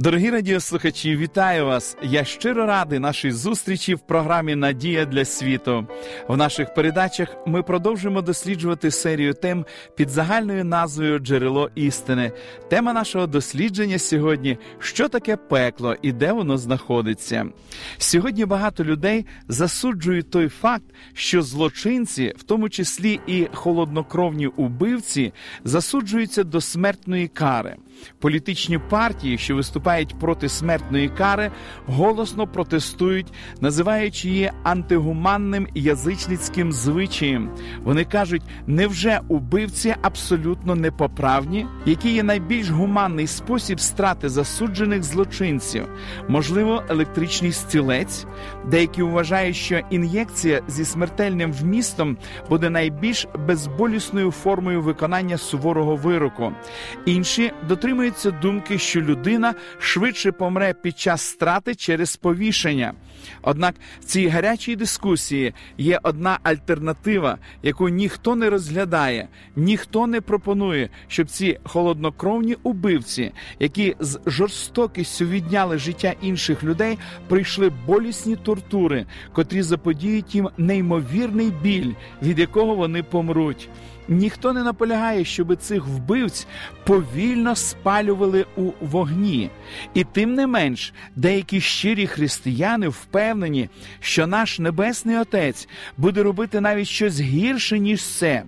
Дорогі радіослухачі, вітаю вас! Я щиро радий нашій зустрічі в програмі Надія для світу. В наших передачах ми продовжуємо досліджувати серію тем під загальною назвою Джерело істини. Тема нашого дослідження сьогодні що таке пекло і де воно знаходиться. Сьогодні багато людей засуджують той факт, що злочинці, в тому числі і холоднокровні убивці, засуджуються до смертної кари. Політичні партії, що виступають проти смертної кари, голосно протестують, називаючи її антигуманним язичницьким звичаєм. Вони кажуть, невже убивці абсолютно непоправні, який є найбільш гуманний спосіб страти засуджених злочинців? Можливо, електричний стілець. Деякі вважають, що ін'єкція зі смертельним вмістом буде найбільш безболісною формою виконання суворого вироку. Інші дотримуються дотримуються думки, що людина швидше помре під час страти через повішення. Однак в цій гарячій дискусії є одна альтернатива, яку ніхто не розглядає, ніхто не пропонує, щоб ці холоднокровні убивці, які з жорстокістю відняли життя інших людей, прийшли болісні тортури, котрі заподіють їм неймовірний біль, від якого вони помруть. Ніхто не наполягає, щоб цих вбивць повільно спалювали у вогні. І тим не менш, деякі щирі християни впевнені, що наш Небесний Отець буде робити навіть щось гірше, ніж це.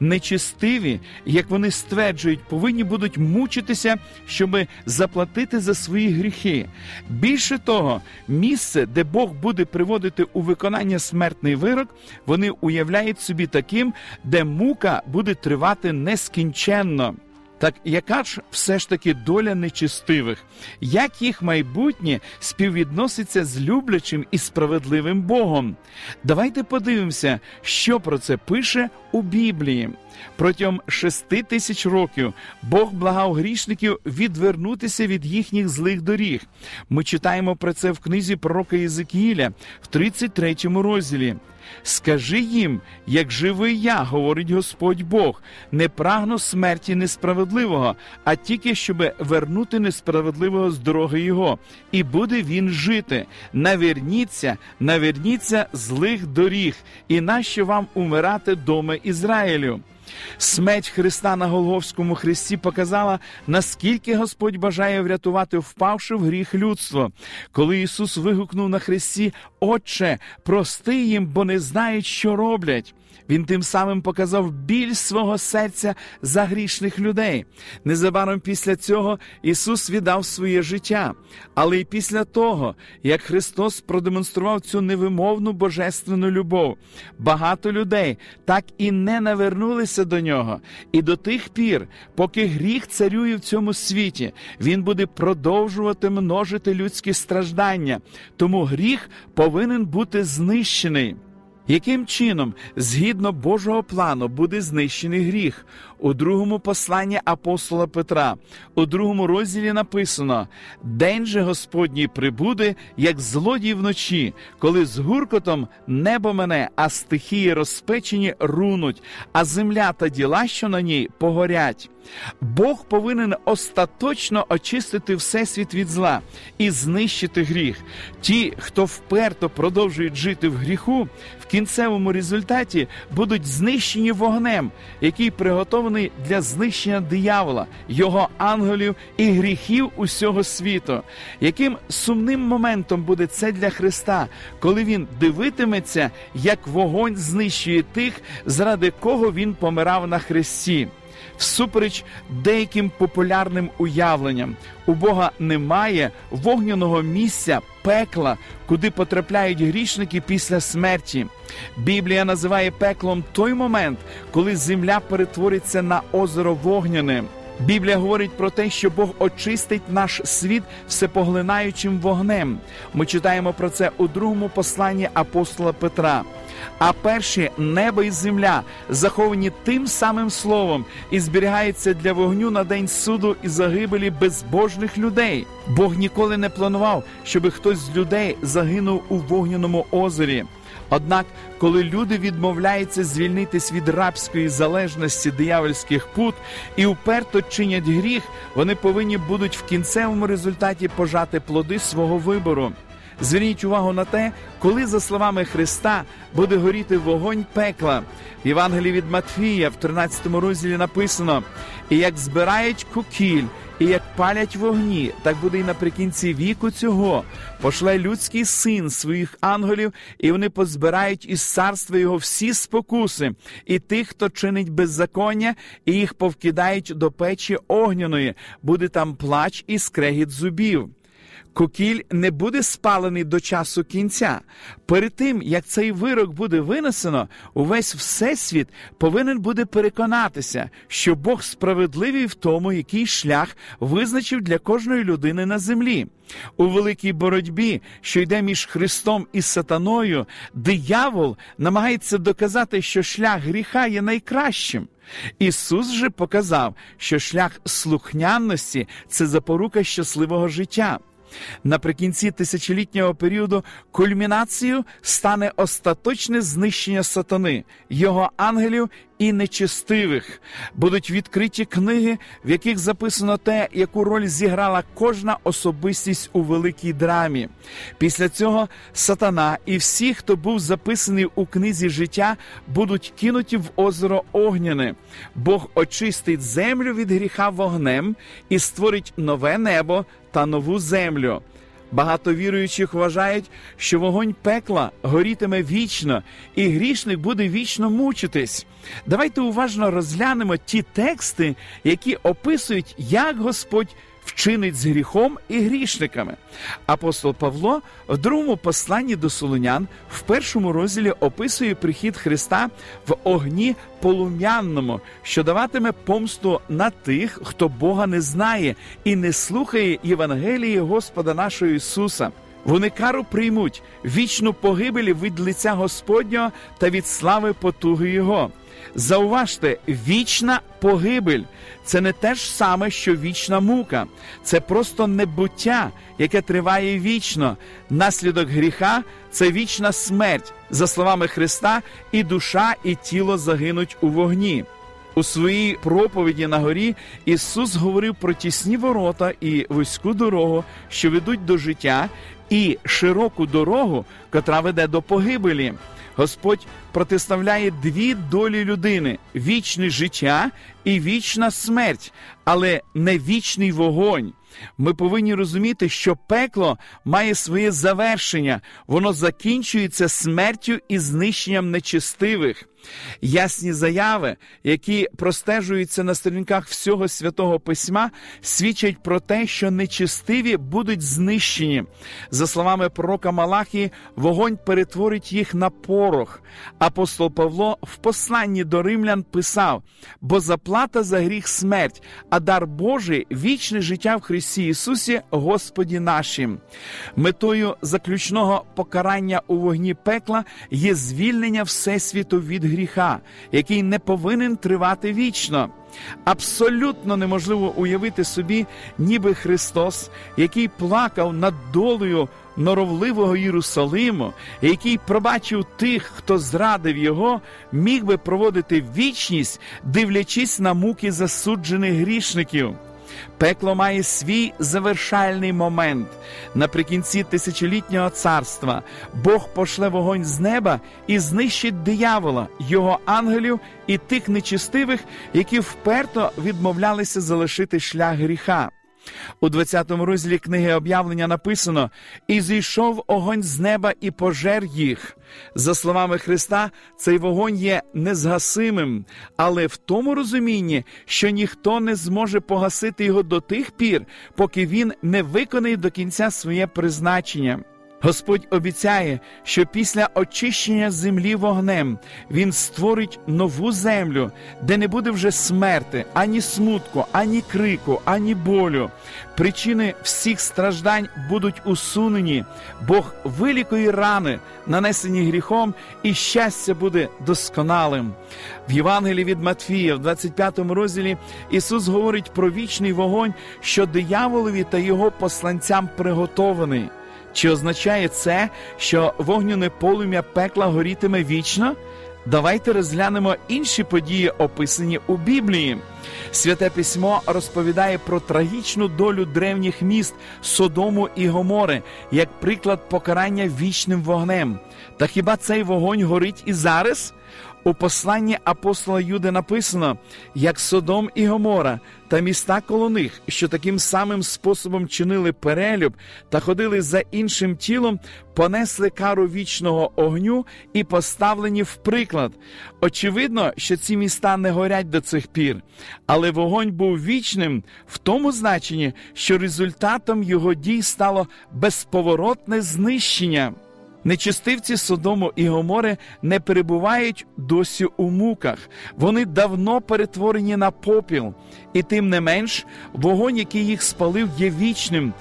Нечистиві, як вони стверджують, повинні будуть мучитися, щоб заплатити за свої гріхи. Більше того, місце, де Бог буде приводити у виконання смертний вирок, вони уявляють собі таким, де мука буде тривати нескінченно. Так яка ж все ж таки доля нечистивих, як їх майбутнє співвідноситься з люблячим і справедливим Богом? Давайте подивимося, що про це пише у Біблії. Протягом шести тисяч років Бог благав грішників відвернутися від їхніх злих доріг. Ми читаємо про це в книзі пророка Єзикіїля в 33 розділі. Скажи їм, як живий я, говорить Господь Бог, не прагну смерті несправедливого, а тільки щоб вернути несправедливого з дороги Його, і буде він жити. Наверніться, наверніться злих доріг, і нащо вам умирати дома Ізраїлю? Смерть Христа на Голговському хресті показала, наскільки Господь бажає врятувати впавши в гріх людство. Коли Ісус вигукнув на хресті, Отче, прости їм, бо не знають, що роблять. Він тим самим показав біль свого серця за грішних людей. Незабаром після цього Ісус віддав своє життя. Але й після того, як Христос продемонстрував цю невимовну божественну любов, багато людей так і не навернулися до нього. І до тих пір, поки гріх царює в цьому світі, він буде продовжувати множити людські страждання. Тому гріх повинен бути знищений. Яким чином, згідно Божого плану, буде знищений гріх? У другому посланні апостола Петра, у другому розділі написано: День же Господній прибуде, як злодій вночі, коли з гуркотом небо мене, а стихії розпечені рунуть, а земля та діла, що на ній, погорять. Бог повинен остаточно очистити всесвіт від зла і знищити гріх. Ті, хто вперто продовжують жити в гріху, в кінцевому результаті будуть знищені вогнем, який приготований для знищення диявола, його ангелів і гріхів усього світу. Яким сумним моментом буде це для Христа, коли він дивитиметься, як вогонь знищує тих, заради кого він помирав на хресті? Всупереч деяким популярним уявленням, у Бога немає вогняного місця пекла, куди потрапляють грішники після смерті. Біблія називає пеклом той момент, коли земля перетвориться на озеро вогняне. Біблія говорить про те, що Бог очистить наш світ всепоглинаючим вогнем. Ми читаємо про це у другому посланні апостола Петра. А перші небо і земля заховані тим самим словом і зберігаються для вогню на день суду і загибелі безбожних людей. Бог ніколи не планував, щоб хтось з людей загинув у вогняному озері. Однак, коли люди відмовляються звільнитись від рабської залежності диявольських пут і уперто чинять гріх, вони повинні будуть в кінцевому результаті пожати плоди свого вибору. Зверніть увагу на те, коли, за словами Христа, буде горіти вогонь пекла. В Євангелії від Матфія в 13 розділі написано: і як збирають кукіль, і як палять вогні, так буде і наприкінці віку цього. Пошле людський син своїх ангелів, і вони позбирають із царства його всі спокуси, і тих, хто чинить беззаконня, і їх повкидають до печі огняної, буде там плач і скрегіт зубів. Кукіль не буде спалений до часу кінця. Перед тим, як цей вирок буде винесено, увесь всесвіт повинен буде переконатися, що Бог справедливий в тому, який шлях визначив для кожної людини на землі. У великій боротьбі, що йде між Христом і Сатаною, диявол намагається доказати, що шлях гріха є найкращим. Ісус же показав, що шлях слухняності це запорука щасливого життя. Наприкінці тисячолітнього періоду кульмінацією стане остаточне знищення сатани, його ангелів і нечестивих. Будуть відкриті книги, в яких записано те, яку роль зіграла кожна особистість у великій драмі. Після цього сатана і всі, хто був записаний у книзі життя, будуть кинуті в озеро Огняне. Бог очистить землю від гріха вогнем і створить нове небо та нову землю. Багато віруючих вважають, що вогонь пекла горітиме вічно, і грішник буде вічно мучитись. Давайте уважно розглянемо ті тексти, які описують, як Господь вчинить з гріхом і грішниками. Апостол Павло в другому посланні до Солонян в першому розділі описує прихід Христа в огні полум'янному, що даватиме помсту на тих, хто Бога не знає і не слухає Євангелії Господа нашого Ісуса. Вони кару приймуть вічну погибель від лиця Господнього та від слави потуги Його. Зауважте, вічна погибель це не те ж саме, що вічна мука, це просто небуття, яке триває вічно. Наслідок гріха це вічна смерть. За словами Христа, і душа, і тіло загинуть у вогні. У своїй проповіді на горі Ісус говорив про тісні ворота і вузьку дорогу, що ведуть до життя, і широку дорогу, котра веде до погибелі. Господь протиставляє дві долі людини: вічне життя і вічна смерть, але не вічний вогонь. Ми повинні розуміти, що пекло має своє завершення, воно закінчується смертю і знищенням нечистивих. Ясні заяви, які простежуються на сторінках всього святого письма, свідчать про те, що нечистиві будуть знищені. За словами пророка Малахії, вогонь перетворить їх на порох. Апостол Павло в посланні до римлян писав: бо заплата за гріх смерть, а дар Божий вічне життя в Христі Ісусі, Господі нашим. Метою заключного покарання у вогні пекла є звільнення Всесвіту від гріха який не повинен тривати вічно. Абсолютно неможливо уявити собі, ніби Христос, який плакав над долею норовливого Єрусалиму, який пробачив тих, хто зрадив його, міг би проводити вічність, дивлячись на муки засуджених грішників. Пекло має свій завершальний момент. Наприкінці тисячолітнього царства Бог пошле вогонь з неба і знищить диявола, його ангелів і тих нечистивих, які вперто відмовлялися залишити шлях гріха. У 20-му розділі книги об'явлення написано: І зійшов огонь з неба і пожер їх. За словами Христа, цей вогонь є незгасимим, але в тому розумінні, що ніхто не зможе погасити його до тих пір, поки він не виконає до кінця своє призначення. Господь обіцяє, що після очищення землі вогнем Він створить нову землю, де не буде вже смерти, ані смутку, ані крику, ані болю. Причини всіх страждань будуть усунені. Бог вилікує рани, нанесені гріхом, і щастя буде досконалим. В Євангелії від Матфія, в 25 розділі, Ісус говорить про вічний вогонь, що дияволові та його посланцям приготований. Чи означає це, що вогняне полум'я пекла горітиме вічно? Давайте розглянемо інші події, описані у Біблії. Святе письмо розповідає про трагічну долю древніх міст Содому і Гомори як приклад покарання вічним вогнем. Та хіба цей вогонь горить і зараз? У посланні апостола Юди написано, як Содом і Гомора та міста коло них, що таким самим способом чинили перелюб та ходили за іншим тілом, понесли кару вічного огню і поставлені в приклад. Очевидно, що ці міста не горять до цих пір, але вогонь був вічним в тому значенні, що результатом його дій стало безповоротне знищення. Нечистивці Содому і Гомори не перебувають досі у муках, вони давно перетворені на попіл, і тим не менш, вогонь, який їх спалив, є вічним.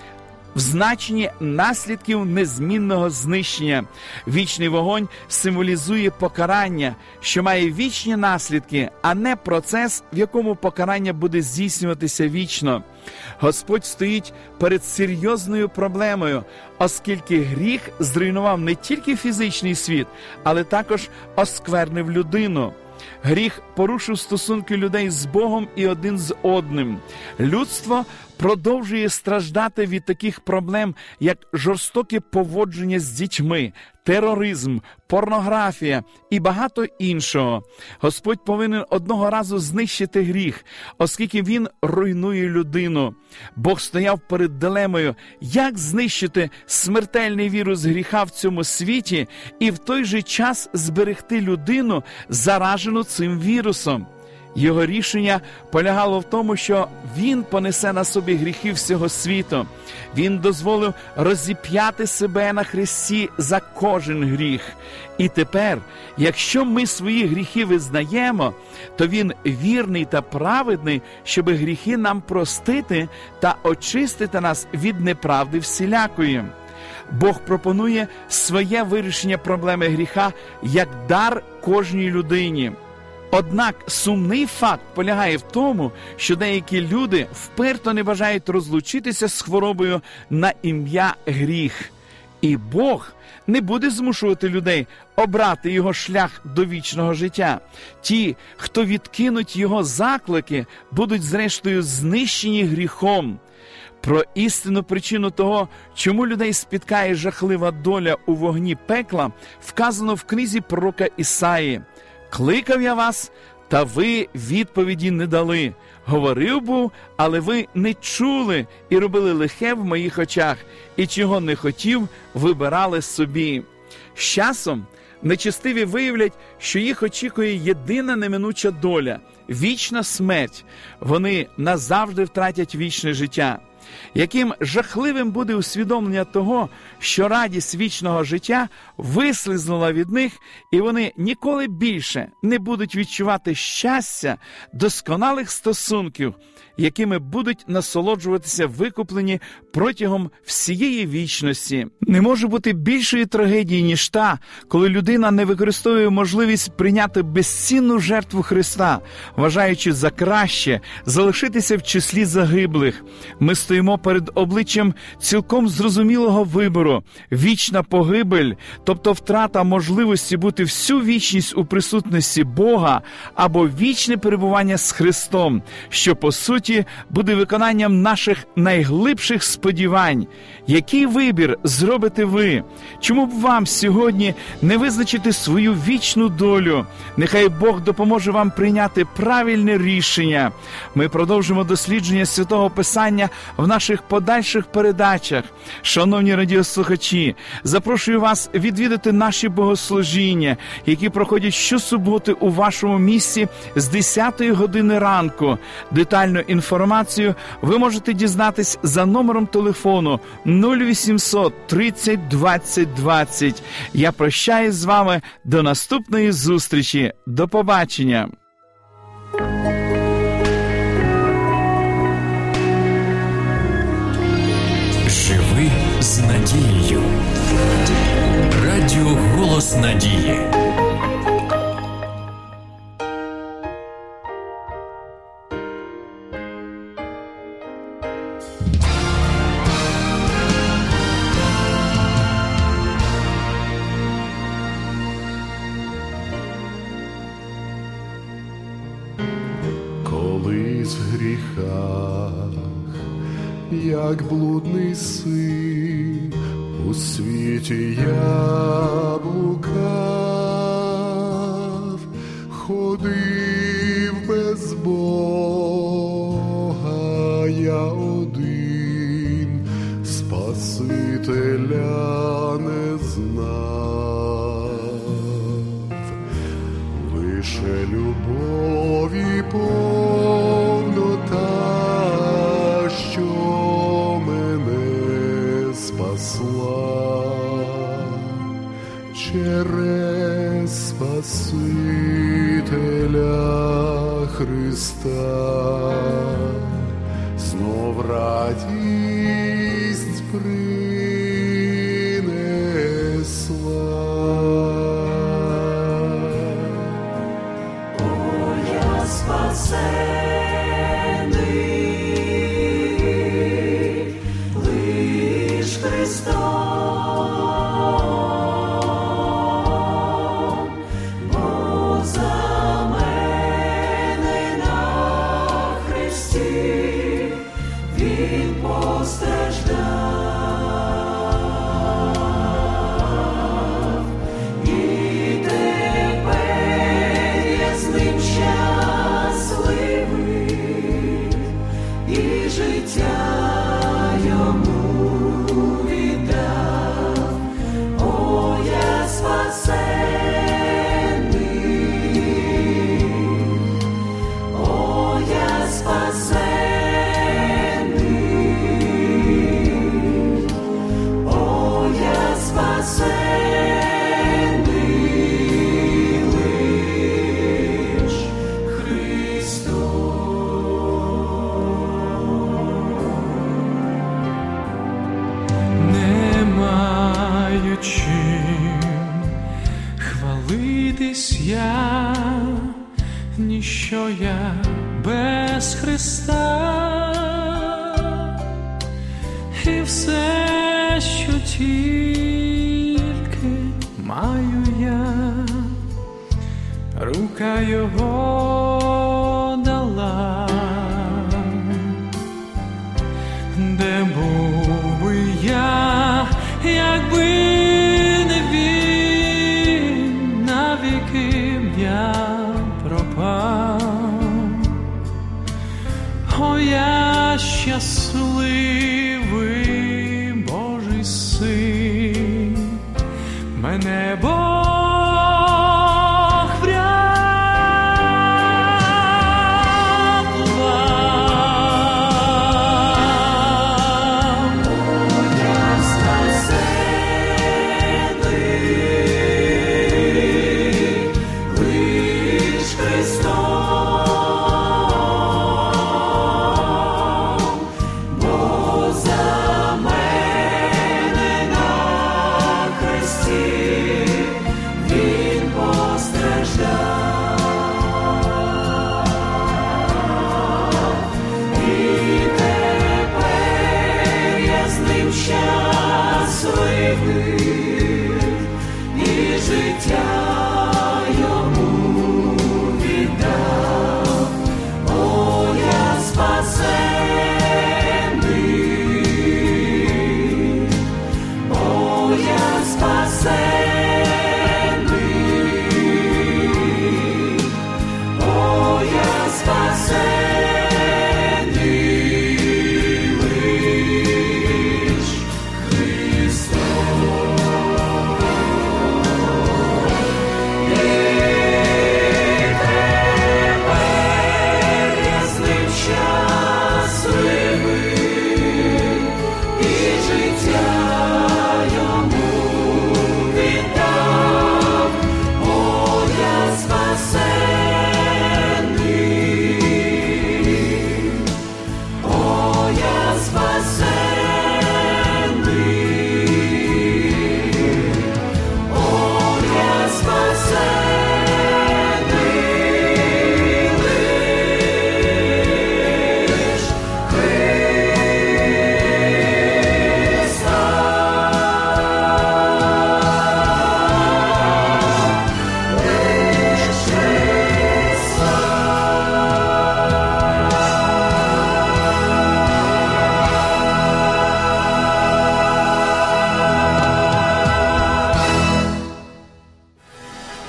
В значенні наслідків незмінного знищення. Вічний вогонь символізує покарання, що має вічні наслідки, а не процес, в якому покарання буде здійснюватися вічно. Господь стоїть перед серйозною проблемою, оскільки гріх зруйнував не тільки фізичний світ, але також осквернив людину. Гріх порушив стосунки людей з Богом і один з одним. Людство продовжує страждати від таких проблем, як жорстоке поводження з дітьми, тероризм, порнографія і багато іншого. Господь повинен одного разу знищити гріх, оскільки він руйнує людину. Бог стояв перед дилемою, як знищити смертельний вірус гріха в цьому світі і в той же час зберегти людину, заражену цим вірусом. Його рішення полягало в тому, що він понесе на собі гріхи всього світу. Він дозволив розіп'яти себе на хресті за кожен гріх. І тепер, якщо ми свої гріхи визнаємо, то він вірний та праведний, щоб гріхи нам простити та очистити нас від неправди всілякої. Бог пропонує своє вирішення проблеми гріха як дар кожній людині. Однак сумний факт полягає в тому, що деякі люди вперто не бажають розлучитися з хворобою на ім'я гріх, і Бог не буде змушувати людей обрати його шлях до вічного життя. Ті, хто відкинуть його заклики, будуть зрештою знищені гріхом. Про істинну причину того, чому людей спіткає жахлива доля у вогні пекла, вказано в книзі пророка Ісаї. Кликав я вас, та ви відповіді не дали. Говорив був, але ви не чули і робили лихе в моїх очах, і чого не хотів, вибирали собі. З часом нечестиві виявлять, що їх очікує єдина неминуча доля вічна смерть. Вони назавжди втратять вічне життя яким жахливим буде усвідомлення того, що радість вічного життя вислизнула від них, і вони ніколи більше не будуть відчувати щастя досконалих стосунків якими будуть насолоджуватися викуплені протягом всієї вічності. Не може бути більшої трагедії, ніж та, коли людина не використовує можливість прийняти безцінну жертву Христа, вважаючи за краще залишитися в числі загиблих. Ми стоїмо перед обличчям цілком зрозумілого вибору, вічна погибель, тобто втрата можливості бути всю вічність у присутності Бога або вічне перебування з Христом, що по суті роботі буде виконанням наших найглибших сподівань. Який вибір зробите ви? Чому б вам сьогодні не визначити свою вічну долю? Нехай Бог допоможе вам прийняти правильне рішення. Ми продовжимо дослідження святого Писання в наших подальших передачах. Шановні радіослухачі, запрошую вас відвідати наші богослужіння, які проходять щосуботи у вашому місці з 10-ї години ранку. Детально інформацію інформацію ви можете дізнатись за номером телефону 0800 30 20 20. Я прощаюсь з вами до наступної зустрічі. До побачення. Живи з надією. Радіо голос надії. як блудний син, у світі я ходив без Бога я один, Спасителя не знав, лише любові Бога. через Спасителя Христа, снова ради. caio rolo.